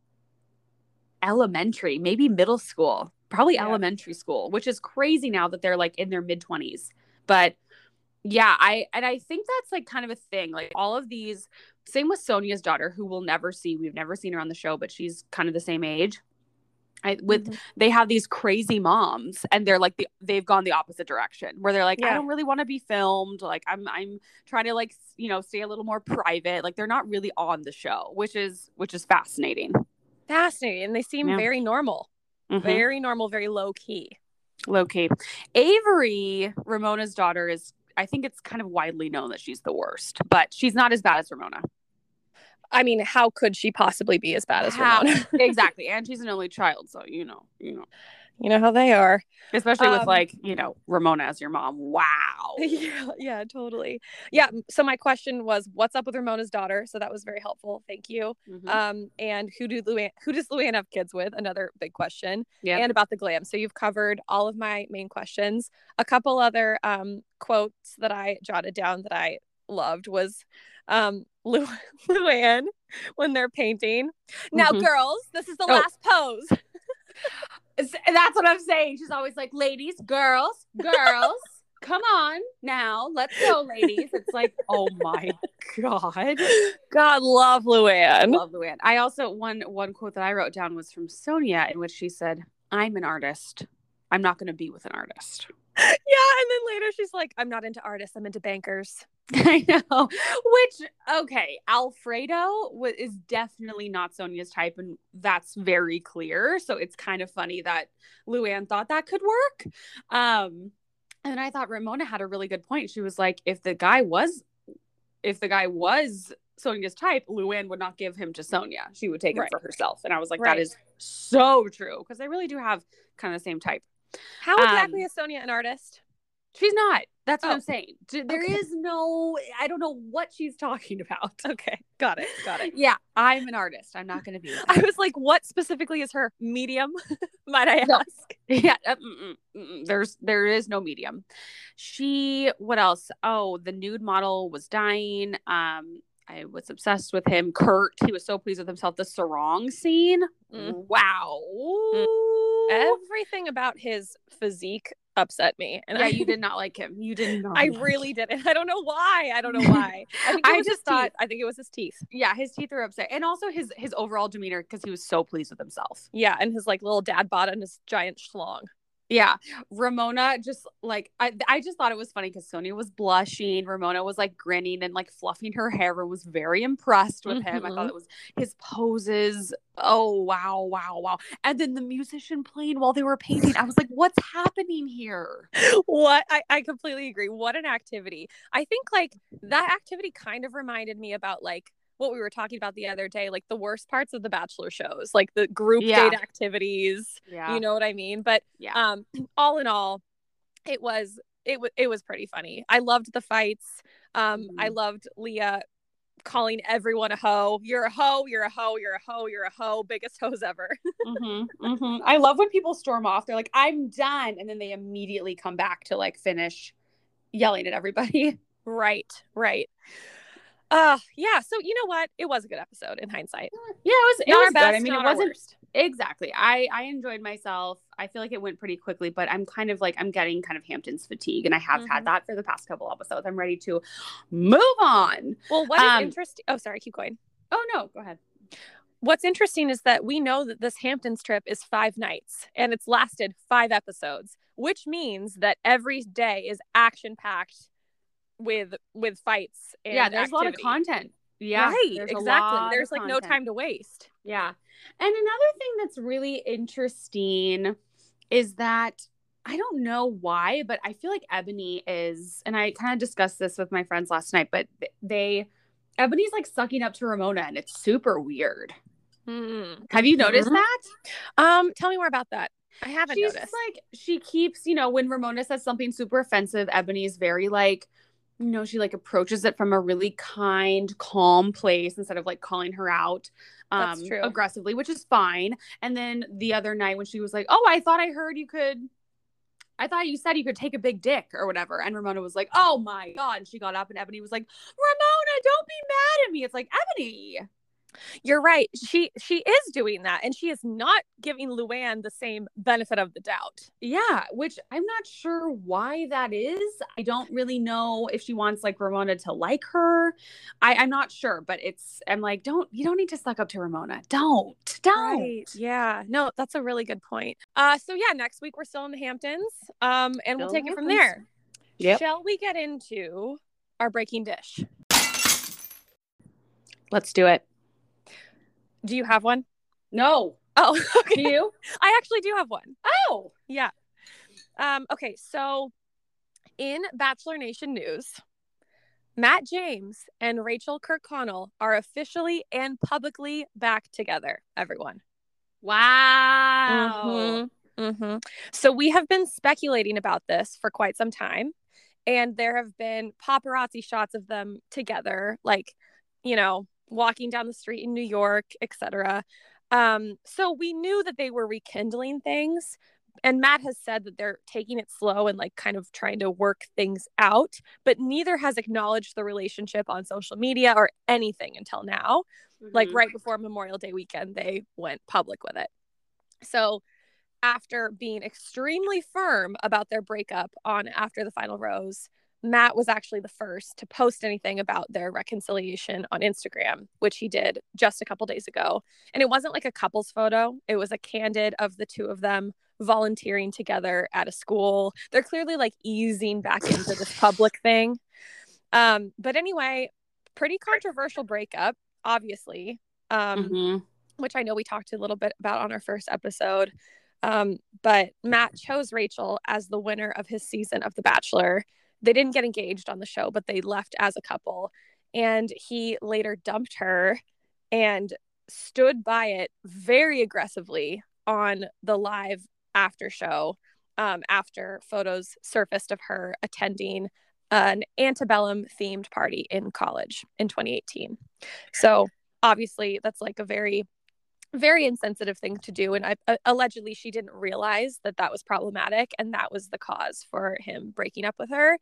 A: elementary, maybe middle school, probably
B: Yeah.
A: elementary school, which is crazy now that they're like in their mid 20s. But yeah, I and I think that's like kind of a thing. Like all of these same with Sonja's daughter who we'll never see. We've never seen her on the show, but she's kind of the same age. I with
B: Mhm.
A: they have these crazy moms and they're like the they've gone the opposite direction where they're like I don't really want to be filmed like I'm I'm trying to like you know stay a little more private like they're not really on the show which is which is fascinating
B: fascinating, and they seem
A: Yeah.
B: very normal,
A: Mhm.
B: very normal, very low key.
A: low key Avery Ramona's daughter is I think it's kind of widely known that she's the worst but she's not as bad as Ramona
B: I mean, how could she possibly be as bad as
A: How-
B: Ramona?
A: exactly and she's an only child so you know you know
B: you know how they are.
A: especially with
B: Um,
A: like you know Ramona as your mom wow
B: yeah, yeah, totally. Yeah. So my question was, what's up with Ramona's daughter? So that was very helpful. Thank you.
A: Mhm.
B: Um, and who do Luann, who does Luann have kids with? Another big question.
A: Yep.
B: And about the glam. So you've covered all of my main questions. A couple other um quotes that I jotted down that I loved was um Lu- Luann when they're painting. Now,
A: Mhm.
B: girls, this is the
A: Oh.
B: last pose.
A: That's what I'm saying. She's always like, ladies, girls, girls, come on now, let's go, ladies. It's like, oh my god,
B: God love Luann.
A: love Luann. I also one one quote that I wrote down was from Sonja, in which she said, "I'm an artist. I'm not going to be with an artist."
B: Yeah, and then later she's like, I'm not into artists, I'm into bankers.
A: I know. Which okay, Alfredo is definitely not Sonja's type, and that's very clear. So it's kind of funny that Luann thought that could work. Um, and I thought Ramona had a really good point. She was like, if the guy was, if the guy was Sonja's type, Luann would not give him to Sonja. She would take him
B: Right.
A: for herself. And I was like,
B: Right.
A: that is so true because they really do have kind of the same type.
B: How exactly
A: Um,
B: is Sonja an artist?
A: She's not. That's what
B: Oh.
A: I'm saying. There
B: Okay.
A: is no. I don't know what she's talking about.
B: Okay, got it, got it.
A: Yeah, I'm an artist. I'm not going to be.
B: I was like, what specifically is her medium? Might I
A: No.
B: ask?
A: yeah, uh, mm-mm, mm-mm. there's there is no medium. She. What else? Oh, the nude model was dying. Um, I was obsessed with him. Kurt. He was so pleased with himself. The sarong scene.
B: Mm.
A: Wow.
B: Everything about his physique upset me, and
A: yeah,
B: I,
A: you did not like him. You did not.
B: I
A: like
B: really didn't. I don't know why. I don't know why. I think
A: I just thought-.
B: I think it was his teeth.
A: yeah, his teeth were upset, and also his his overall demeanor because he was so pleased with himself.
B: Yeah, and his like little dad bod and his giant schlong.
A: Yeah, Ramona just like I I just thought it was funny because Sonja was blushing, Ramona was like grinning and like fluffing her hair and was very impressed with him. I thought mm-hmm. it was his poses. Oh wow, wow, wow! And then the musician playing while they were painting. I was like, what's happening here?
B: what I, I completely agree what an activity i think like that activity kind of reminded me about like what we were talking about the other day like the worst parts of the bachelor shows like the group
A: Yeah.
B: date activities
A: Yeah,
B: you know what i mean but
A: yeah,
B: um all in all it was it was it was pretty funny i loved the fights um i
A: Mhm.
B: loved leah calling everyone a hoe. You're a hoe, you're a hoe, you're a hoe, you're a hoe, biggest hoes ever.
A: mm-hmm, mm-hmm. I love when people storm off. They're like, I'm done. And then they immediately come back to like finish yelling at everybody.
B: Right, right. Uh yeah, so you know what? It was a good episode in hindsight.
A: Yeah, it was it
B: Not
A: was
B: our
A: good. I mean, it wasn't
B: worst.
A: exactly. I I enjoyed myself. I feel like it went pretty quickly, but I'm kind of like I'm getting kind of Hamptons fatigue, and I have
B: Mhm.
A: had that for the past couple episodes. I'm ready to move on.
B: Well, what is
A: Um,
B: interesting? Oh, sorry, keep going.
A: Oh no, go ahead.
B: What's interesting is that we know that this Hamptons trip is five nights and it's lasted five episodes, which means that every day is action packed with with fights and
A: yeah, there's a lot of content. Yeah,
B: right,
A: there's
B: exactly. There's like no time to waste.
A: Yeah. And another thing that's really interesting is that I don't know why, but I feel like Eboni is, and I kind of discussed this with my friends last night, but they, Eboni's like sucking up to Ramona and it's super weird. Have you noticed
B: Mhm.
A: that?
B: Um, tell me more about that. I haven't
A: She's
B: noticed.
A: like, she keeps, you know, when Ramona says something super offensive, Eboni's very like, you know, she like approaches it from a really kind, calm place instead of like calling her out um aggressively, which is fine. And then the other night when she was like, "Oh, I thought I heard you could I thought you said you could take a big dick or whatever." And Ramona was like, "Oh my god." And she got up and Eboni was like, "Ramona, don't be mad at me." It's like, "Eboni."
B: You're right. She she is doing that, and she is not giving Luann the same benefit of the doubt.
A: Yeah, which I'm not sure why that is. I don't really know if she wants like Ramona to like her. I, I'm not sure, but it's I'm like, don't you don't need to suck up to Ramona. Don't. Don't.
B: Yeah. No, that's a really good point. Uh, so yeah, next week we're still in the Hamptons. Um, and we'll take it from there.
A: Yep.
B: Shall we get into our breaking dish?
A: Let's do it.
B: Do you have one?
A: No.
B: Oh,
A: Do you?
B: I actually do have one.
A: Oh.
B: Yeah. Um, okay, so in Bachelor Nation news, Matt James and Rachel Kirkconnell are officially and publicly back together, everyone.
A: Wow.
B: Mhm, mhm. So we have been speculating about this for quite some time, and there have been paparazzi shots of them together, like, you know, walking down the street in New York, etc. Um, so we knew that they were rekindling things, and Matt has said that they're taking it slow and like kind of trying to work things out, but neither has acknowledged the relationship on social media or anything until now like
A: Mhm.
B: right before Memorial Day weekend, they went public with it. So, after being extremely firm about their breakup on After the Final Rose, Matt was actually the first to post anything about their reconciliation on Instagram, which he did just a couple days ago. And it wasn't like a couple's photo, it was a candid of the two of them volunteering together at a school. They're clearly like easing back into this public thing. Um, but anyway, pretty controversial breakup, obviously. Um,
A: Mhm.
B: which I know we talked a little bit about on our first episode. Um, but Matt chose Rachel as the winner of his season of The Bachelor. They didn't get engaged on the show, but they left as a couple. And he later dumped her and stood by it very aggressively on the live after show um, after photos surfaced of her attending an antebellum themed party in college in 2018. So obviously that's like a very very insensitive thing to do and I, uh, allegedly she didn't realize that that was problematic and that was the cause for him breaking up with her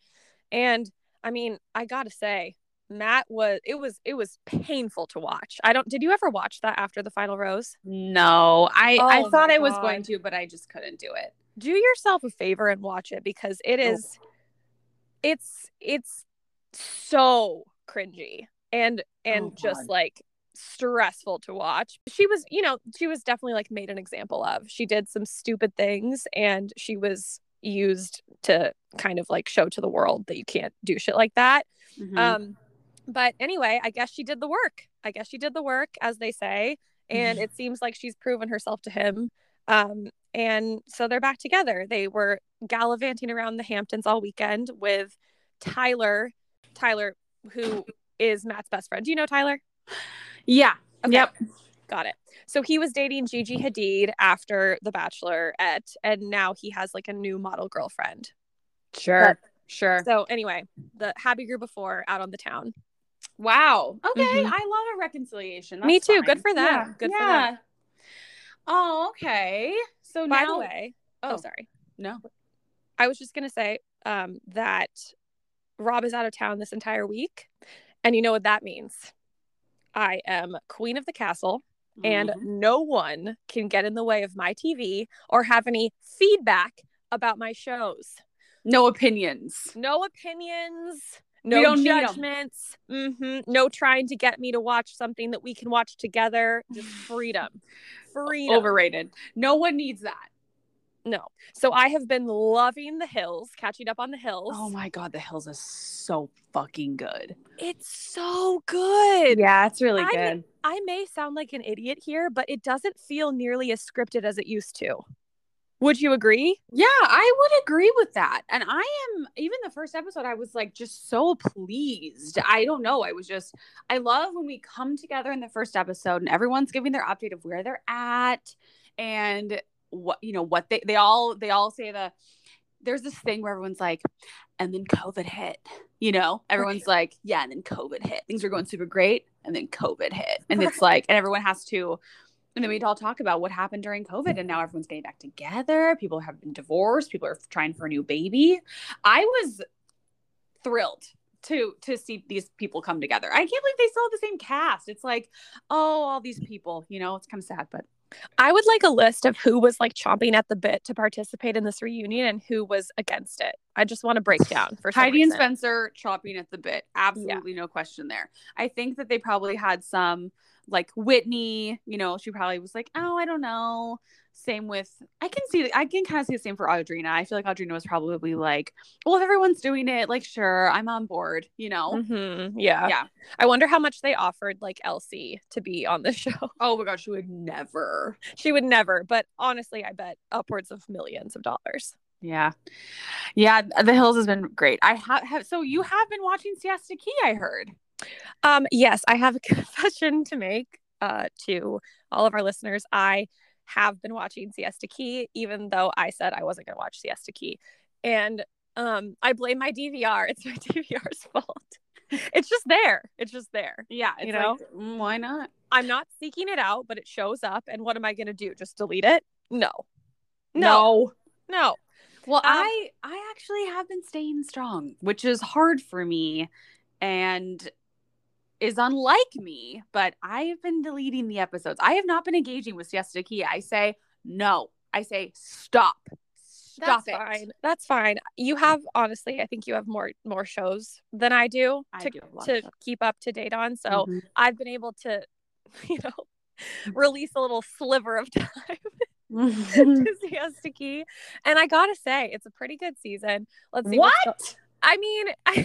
B: and i mean i gotta say matt was it was it was painful to watch i don't did you ever watch that after the final rose
A: No, I I
B: Oh
A: thought I was
B: God.
A: going to, but I just couldn't do it.
B: do yourself a favor and watch it because it is it's it's so cringy and and
A: Oh,
B: just
A: God.
B: like stressful to watch. She was, you know, she was definitely like made an example of. She did some stupid things and she was used to kind of like show to the world that you can't do shit like that.
A: Mhm.
B: Um but anyway, I guess she did the work. I guess she did the work as they say and
A: Mhm.
B: it seems like she's proven herself to him. Um and so they're back together. They were gallivanting around the Hamptons all weekend with Tyler, Tyler who is Matt's best friend. Do you know Tyler?
A: Yeah.
B: Okay.
A: Yep.
B: Got it. So he was dating Gigi Hadid after The Bachelorette, and now he has like a new model girlfriend.
A: Sure. Sure.
B: So anyway, the happy grew before out on the town.
A: Wow. Okay.
B: Mhm.
A: I love a reconciliation.
B: Me
A: That's
B: too. Good for them.
A: Yeah.
B: Good for them.
A: Oh, okay. So
B: By
A: now,
B: the way, oh,
A: oh,
B: sorry.
A: no.
B: I was just gonna say um, that Rob is out of town this entire week, and you know what that means. I am queen of the castle, and
A: Mhm.
B: no one can get in the way of my TV or have any feedback about my shows.
A: no opinions.
B: No opinions. No
A: don't need 'em.
B: judgments. hmm No trying to get me to watch something that we can watch together. Just freedom. Freedom.
A: Overrated. No one needs that.
B: No. So I have been loving the hills, catching up on the hills.
A: Oh my god, The Hills is so fucking good.
B: It's so good.
A: Yeah, it's really
B: I
A: good.
B: mean- I may sound like an idiot here, but it doesn't feel nearly as scripted as it used to. Would you agree?
A: Yeah, I would agree with that. And I am even the first episode I was like just so pleased. I don't know, I was just I love when we come together in the first episode and everyone's giving their update of where they're at and what you know what they they all they all say the there's this thing where everyone's like and then covid hit you know everyone's like yeah and then covid hit things are going super great and then covid hit and it's like and everyone has to and then we'd all talk about what happened during COVID, and now everyone's getting back together. People have been divorced. People are trying for a new baby. I was thrilled to to see these people come together. I can't believe they still have the same cast. It's like, oh, all these people. You know, it's kind of sad, but
B: I would like a list of who was like chomping at the bit to participate in this reunion and who was against it. I just want to break down for
A: Heidi and. Spencer chopping at the bit. Absolutely no question there. I think that they probably had some like Whitney, you know, she probably was like, oh, I don't know. Same with I can see I can kind of see the same for Audrina. I feel like Audrina was probably like, well, if everyone's doing it, like sure, I'm on board, you know.
B: Mhm, Yeah.
A: Yeah.
B: I wonder how much they offered like LC to be on the show.
A: Oh my god, she would never.
B: She would never, but honestly, I bet upwards of millions of dollars.
A: Yeah. Yeah, The Hills has been great. I have, have so you have been watching Siesta Key, I heard.
B: Um, yes, I have a confession to make uh, to all of our listeners. I have been watching Siesta Key, even though I said I wasn't going to watch Siesta Key. And um, I blame my DVR. It's my DVR's fault. it's just there. It's just there.
A: Yeah, it's
B: You know?
A: like, mm, why not?
B: I'm not seeking it out, but it shows up. And what am I going to do? Just delete it? No. No. No.
A: Well,
B: Um,
A: I I actually have been staying strong, which is hard for me and is unlike me, but I've been deleting the episodes. I have not been engaging with Siesta Key. I say no. I say stop. Stop
B: That's
A: it.
B: fine. That's fine. You have honestly, I think you have more more shows than I do
A: I
B: to
A: do have
B: to keep up to date on. So
A: Mhm.
B: I've been able to, you know, release a little sliver of time to Siesta Key. And I gotta say, it's a pretty good season. Let's see.
A: what?
B: I mean,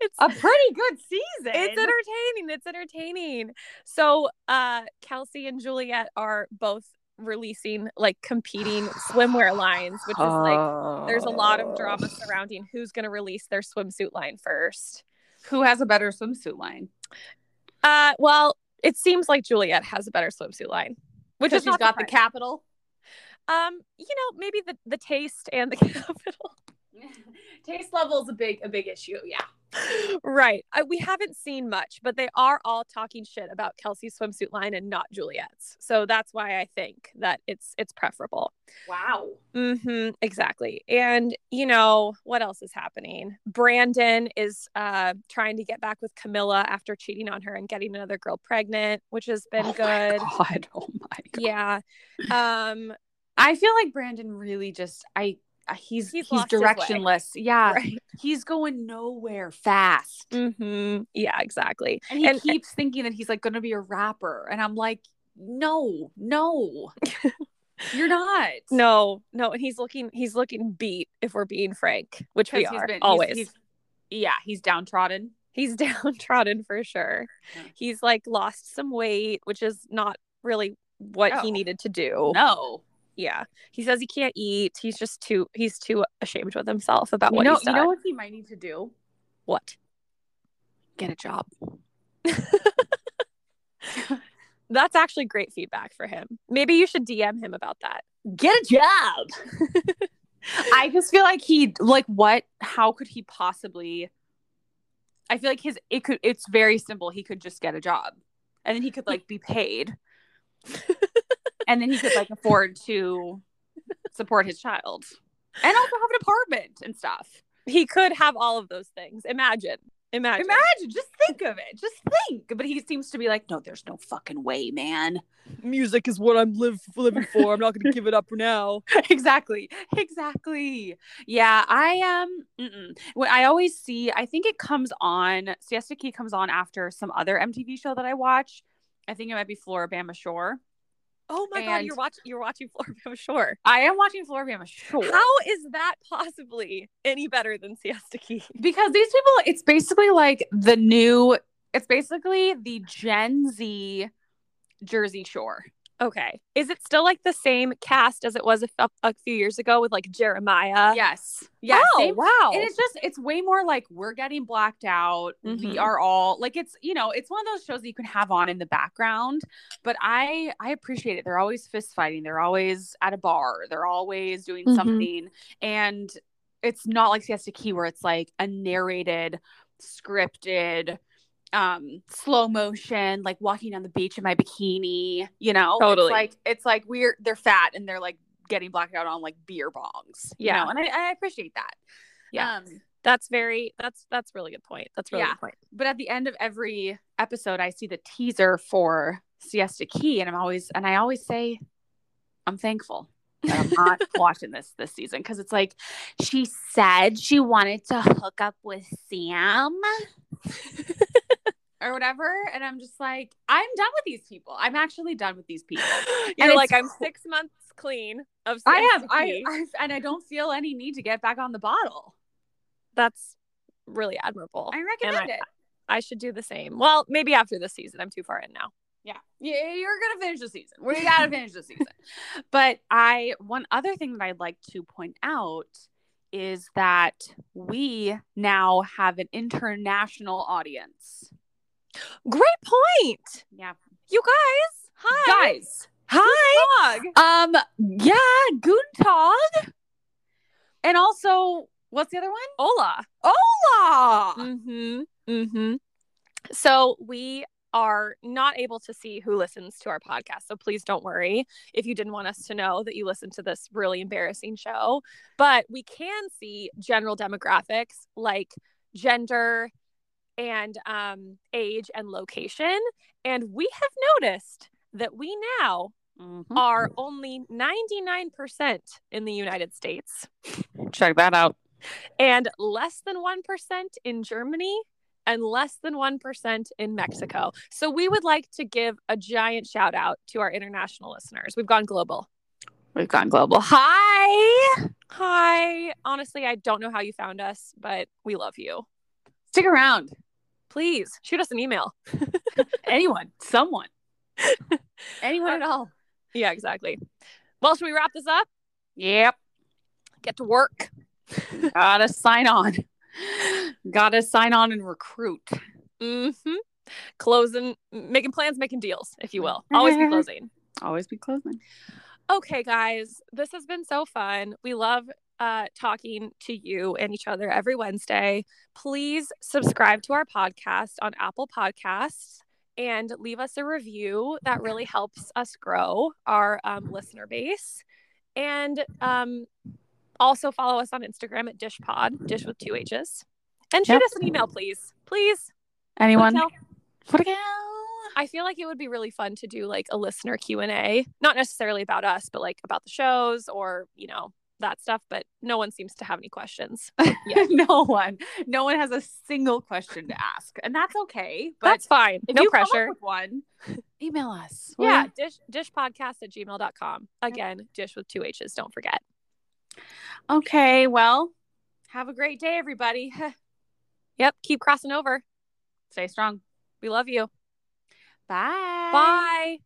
B: it's
A: A pretty good season.
B: it's entertaining. It's entertaining. So uh Kelsey and Juliette are both releasing like competing swimwear lines, which is like there's a lot of drama surrounding who's gonna release their swimsuit line first.
A: Who has a better swimsuit line?
B: Uh well, it seems like Juliette has a better swimsuit line. Which is
A: she's got the capital.
B: Um, you know, maybe the the taste and the capital.
A: Taste level is a big a big issue. Yeah.
B: right. I, we haven't seen much, but they are all talking shit about Kelsey's swimsuit line and not Juliette's. So that's why I think that it's it's preferable.
A: Wow.
B: Mm-hmm, exactly. And you know what else is happening? Brandon is uh trying to get back with Camilla after cheating on her and getting another girl pregnant, which has been
A: oh
B: good.
A: My God. Oh my god.
B: Yeah. Um
A: I feel like Brandon really just I he's
B: He's
A: he's,
B: way.
A: directionless. Yeah.
B: right.
A: He's going nowhere fast.
B: Mm-hmm. Yeah, exactly.
A: And he
B: And-
A: keeps thinking that he's like going to be a rapper and I'm like no, no. You're not.
B: No, no, and he's looking he's looking beat if we're being frank, which we
A: he's
B: are
A: been-
B: always.
A: he's- yeah, he's downtrodden.
B: he's downtrodden for sure.
A: Yeah.
B: He's like lost some weight, which is not really what he needed to do.
A: No.
B: Yeah. He says he can't eat. He's just too he's too ashamed with himself about
A: You
B: what
A: know,
B: he's
A: you know what he might need to do?
B: what?
A: Get a job.
B: That's actually great feedback for him. Maybe you should DM him about that.
A: Get a job. I just feel like he like what how could he possibly I feel like his it could it's very simple. He could just get a job. And then he could like be paid. and then he could like afford to support his child. And also have an apartment and stuff.
B: He could have all of those things. Imagine. Imagine.
A: Imagine, just think of it. Just think. But he seems to be like, no, there's no fucking way, man.
B: Music is what I'm live, living for. I'm not going to give it up for now.
A: exactly. Exactly. Yeah, I um mm-mm. what I always see, I think it comes on Siesta Key comes on after some other MTV show that I watch. I think it might be Floribama Shore.
B: Oh my god, you're watching you're watching Floribama Shore.
A: I am watching Floribama Shore.
B: How is that possibly any better than Siesta Key?
A: because these people it's basically like the new it's basically the Gen Z Jersey Shore.
B: Okay. Is it still like the same cast as it was a, f- a few years ago with like Jeremiah?
A: yes. Yes.
B: oh,
A: same-
B: wow.
A: And it's just it's way more like we're getting blacked out. We
B: Mhm.
A: are all like it's you know it's one of those shows that you can have on in the background. But I I appreciate it. They're always fist fighting. They're always at a bar. They're always doing
B: Mhm.
A: something. And it's not like Siesta Key where it's like a narrated, scripted, um, slow motion, like walking on the beach in my bikini. You know,
B: Totally.
A: It's like it's like we're they're fat and they're like getting blacked out on like beer bongs. you
B: Yeah.
A: know? and I, I appreciate that.
B: Yeah.
A: Um,
B: That's very that's that's really good point. That's really
A: Yeah.
B: good point.
A: but at the end of every episode, I see the teaser for Siesta Key, and I'm always and I always say, I'm thankful I'm not watching this this season because it's like she said she wanted to hook up with Sam. or whatever and i'm just like i'm done with these people i'm actually done with these people
B: You're
A: And
B: like I'm 6 months clean of
A: i am I, I and i don't feel any need to get back on the bottle
B: That's really admirable.
A: i recommend
B: I,
A: it
B: I should do the same. Well, maybe after this season. I'm too far in now.
A: Yeah. Yeah, you're gonna finish the season. We gotta finish the season. But I one other thing that I'd like to point out is that we now have an international audience.
B: Great point.
A: Yeah.
B: You guys. Hi.
A: Guys.
B: Hi.
A: Um yeah, Guten Tag. And also, what's the other one?
B: Ola.
A: Ola.
B: Mm-hmm. Mm-hmm. So we are not able to see who listens to our podcast. So please don't worry if you didn't want us to know that you listen to this really embarrassing show. But we can see general demographics like gender and um, age and location. And we have noticed that we now
A: Mhm.
B: are only 99% in the United States
A: Check that out.
B: and less than 1% in Germany and less than 1% in Mexico. So we would like to give a giant shout out to our international listeners. We've gone global.
A: We've gone global. Hi.
B: Hi. Honestly, I don't know how you found us, but we love you.
A: Stick around.
B: Please shoot us an email.
A: Anyone, someone, anyone at all.
B: Yeah, exactly. Well, should we wrap this up?
A: Yep.
B: Get to work.
A: Gotta sign on. Gotta sign on and recruit.
B: Mm-hmm. Closing, making plans, making deals, if you will. Always be closing.
A: Always be closing.
B: Okay, guys, this has been so fun. We love uh, talking to you and each other every Wednesday. Please subscribe to our podcast on Apple Podcasts and leave us a review. That really helps us grow our um, listener base. And um, also follow us on Instagram at DishPod, dish with two H's. And shoot
A: Yep.
B: us an email, please. Please.
A: Anyone?
B: I feel like it would be really fun to do like a listener Q&A, not necessarily about us, but like about the shows or, you know, that stuff, but no one seems to have any questions.
A: no one. No one has a single question to ask. And that's okay. But
B: That's fine.
A: if
B: No
A: you come up
B: pressure.
A: one, email us.
B: Yeah,
A: you?
B: dish dishpodcast at gmail.com. Again, dish with two H's, don't forget.
A: Okay. Well, have a great day, everybody.
B: Yep, keep crossing over.
A: Stay strong.
B: We love you.
A: Bye.
B: Bye.